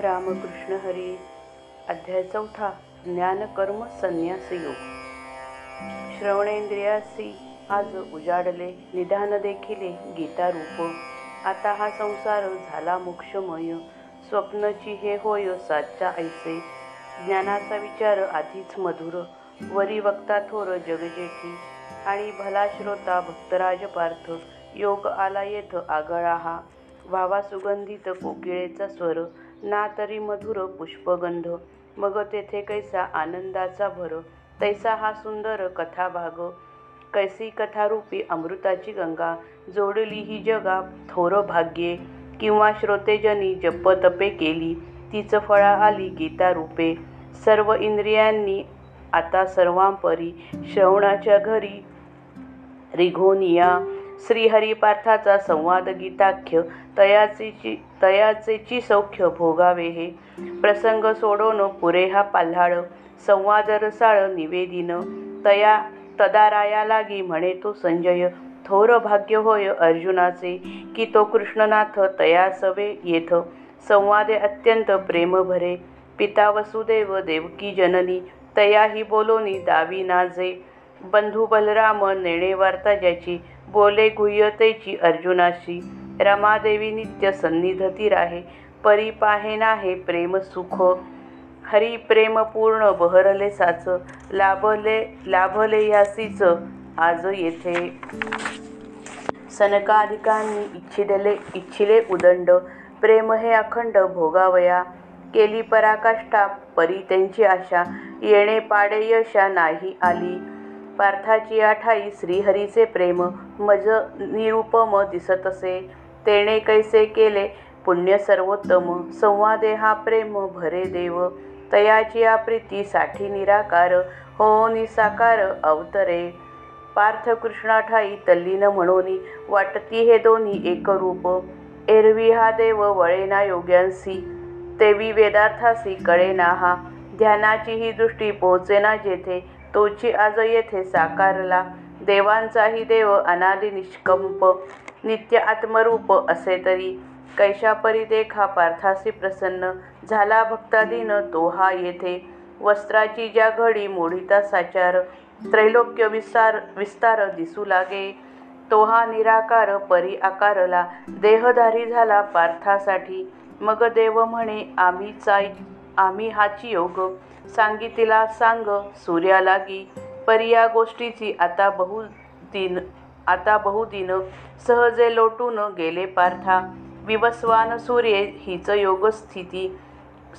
रामकृष्ण हरी. अध्याय चौथा. ज्ञानकर्म संन्यास योग. श्रवणेंद्रियासी आज उजाडले निधान देखिले गीतारूप आता हा संसार झाला मोक्षमय. स्वप्नची हे होय साच्या ऐसे ज्ञानाचा विचार आधीच मधुर. वरी वक्ता थोर जगजेठी. आणि भला श्रोता भक्तराज पार्थ. योग आला येथ आगळा हा. व्हावा सुगंधित कोकिळेचा स्वर. ना तरी मधुर पुष्पगंध. मग तेथे कैसा आनंदाचा भर तैसा हा सुंदर कथाभाग. कैसी कथारूपी अमृताची गंगा जोडली ही जगा थोर भाग्ये. किंवा श्रोतेजनी जपतपे केली तीच फळा आली गीता रूपे. सर्व इंद्रियांनी आता सर्वांपरी श्रवणाच्या घरी रिघोनिया. श्रीहरिपार्थाचा संवाद गीताख्य तयाचेची तयाचेची सौख्य भोगावे हे. प्रसंग सोडवण पुरे हा पाल्हाळ संवाद रसाळ निवेदिन. तया तदाराया लागी म्हणे तो संजय थोर भाग्य होय अर्जुनाचे की तो कृष्णनाथ तया सवे येथ. संवादे अत्यंत प्रेम भरे पिता वसुदेव देवकी जननी तयाही बोलोनी दावी नाजे. बंधू बलराम नेणे वार्ता ज्याची बोले गुह्यतेची अर्जुनाशी. रमादेवी नित्य सन्निधती राहे परी पाहे नाहे प्रेम सुख. हरी प्रेम पूर्ण बहरले साच. लाभले लाभले यासीच. आज येथे. सनकाधिकांनी इच्छिदले इच्छिले उदंड. प्रेम हे अखंड भोगावया. केली पराकाष्ठा परी त्यांची आशा. येणे पाडे यशा नाही आली. पार्थाची आठाई श्रीहरीचे प्रेम मज निरुपम दिसतसे तेणे कैसे केले? पुण्य सर्वोत्तम. संवादे हा प्रेम भरे देव. तयाची या प्रीती साठी निराकार. हो निसाकार अवतरे. पार्थ कृष्णाठाई तल्लीन म्हणोनी वाटती हे दोन्ही एकरूप. एरवी हा देव वळेना योग्यांसी. तेवी वेदार्थासी कळेना हा. ध्यानाची ही दृष्टी पोहोचेना जेथे. तोची आज येथे साकारला. देवांचाही देव अनादि निष्कंप नित्य आत्मरूप असे तरी. कैशापरी देखा पार्थासी प्रसन्न झाला भक्तादीन तो हा येथे. वस्त्राची ज्या घडी मोडिता साचार त्रैलोक्य विस्तार विस्तार दिसू लागे. तो हा निराकार परी आकारला देहधारी झाला पार्थासाठी. मग देव म्हणे आम्हीचा आम्ही हाची योग सांगितला सांग सूर्या लागी. परी या गोष्टीची आता बहुदिन आता बहुदिन सहजे लोटून गेले पार्था. विवस्वान सूर्ये हीच योगस्थिती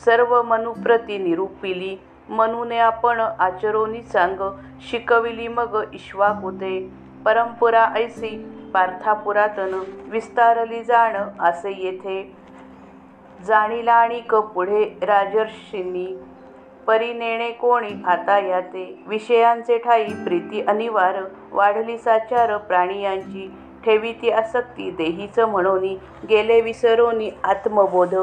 सर्व मनुप्रती निरूपिली. मनुने आपण आचरोनी सांग शिकविली मग इश्वाकुते परंपुरा ऐसी पार्था पुरातन विस्तारली जाण असे येथे. जाणीला क पुढे राजर्षींनी परी नेणे कोणी आता याते विषयांचे ठाई प्रीती अनिवार वाढली साचार प्राणियांची ठेवी ती आसक्ती देहीच म्हणोनी गेले विसरोनी आत्मबोध.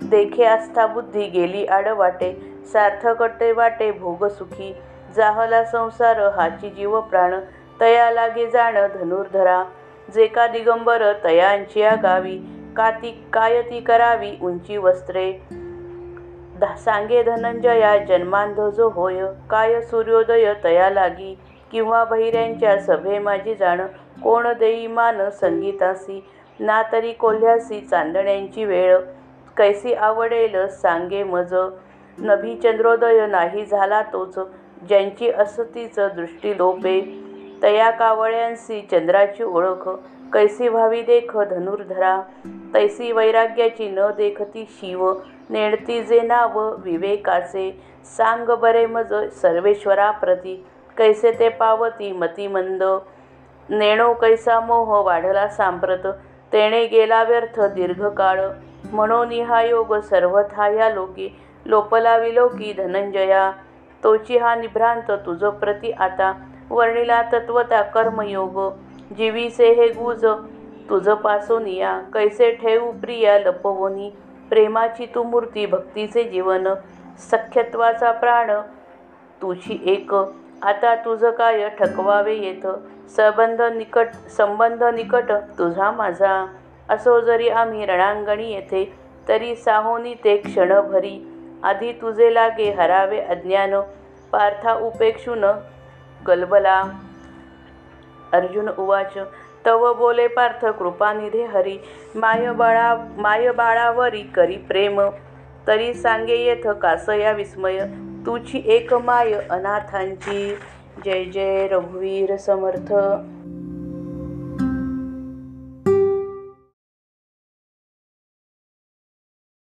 देखे आस्था बुद्धी गेली आडवाटे सार्थकटे वाटे भोगसुखी जाहला संसार हाची जीव प्राण तया लागे जाण धनुर्धरा. जे का दिगंबर तयांची या गावी काती काय ती करावी उंची वस्त्रे. सांगे धनंजया जन्मांध जो होय काय सूर्योदय तया लागी. किंवा बहिऱ्यांच्या सभे माझी जाण कोण देई मान संगीतासी. ना तरी कोल्ह्यासी चांदण्यांची वेळ कैसी आवडेल सांगे मज. नभी चंद्रोदय नाही झाला तोच ज्यांची असतीच दृष्टी लोपे. तया कावळ्यांसी चंद्राची ओळख कैसी व्हावी देख धनुर्धरा. तैसी वैराग्याची न देखती शिव नेणती जे नाव विवेकाचे. सांग बरे मज सर्वेश्वराप्रती कैसे ते पावती मतिमंद नेणो कैसा मोह वाढला सांप्रत तेणे गेला व्यर्थ दीर्घकाळ म्हणून हा योग सर्वथा या लोकी लोपला विलोकी धनंजया. तोची हा निभ्रांत तुझ प्रती आता वर्णिला तत्वता कर्मयोग. जीवीसे हे गुज तुझ पासोनिया कैसे ठेवू प्रिया लपवोनी? प्रेमाची तू मूर्ती भक्तीचे जीवन. सख्यत्वाचा प्राण तुझी एक. आता तुझं काय ठकवावे येत? संबंध निकट संबंध निकट तुझा माझा. असो जरी आम्ही रणांगणी येथे तरी साहोनी ते क्षणभरी. आधी तुझे लागे हरावे अज्ञान. पार्था उपेक्षून गलबला. अर्जुन उवाच तव बोले पार्थ कृपानिधे हरी. माय बाळा माय बाळावरी करी प्रेम. तरी सांगे येथ कासया विस्मय. तुझी एक माय अनाथांची. जय जय रघुवीर समर्थ.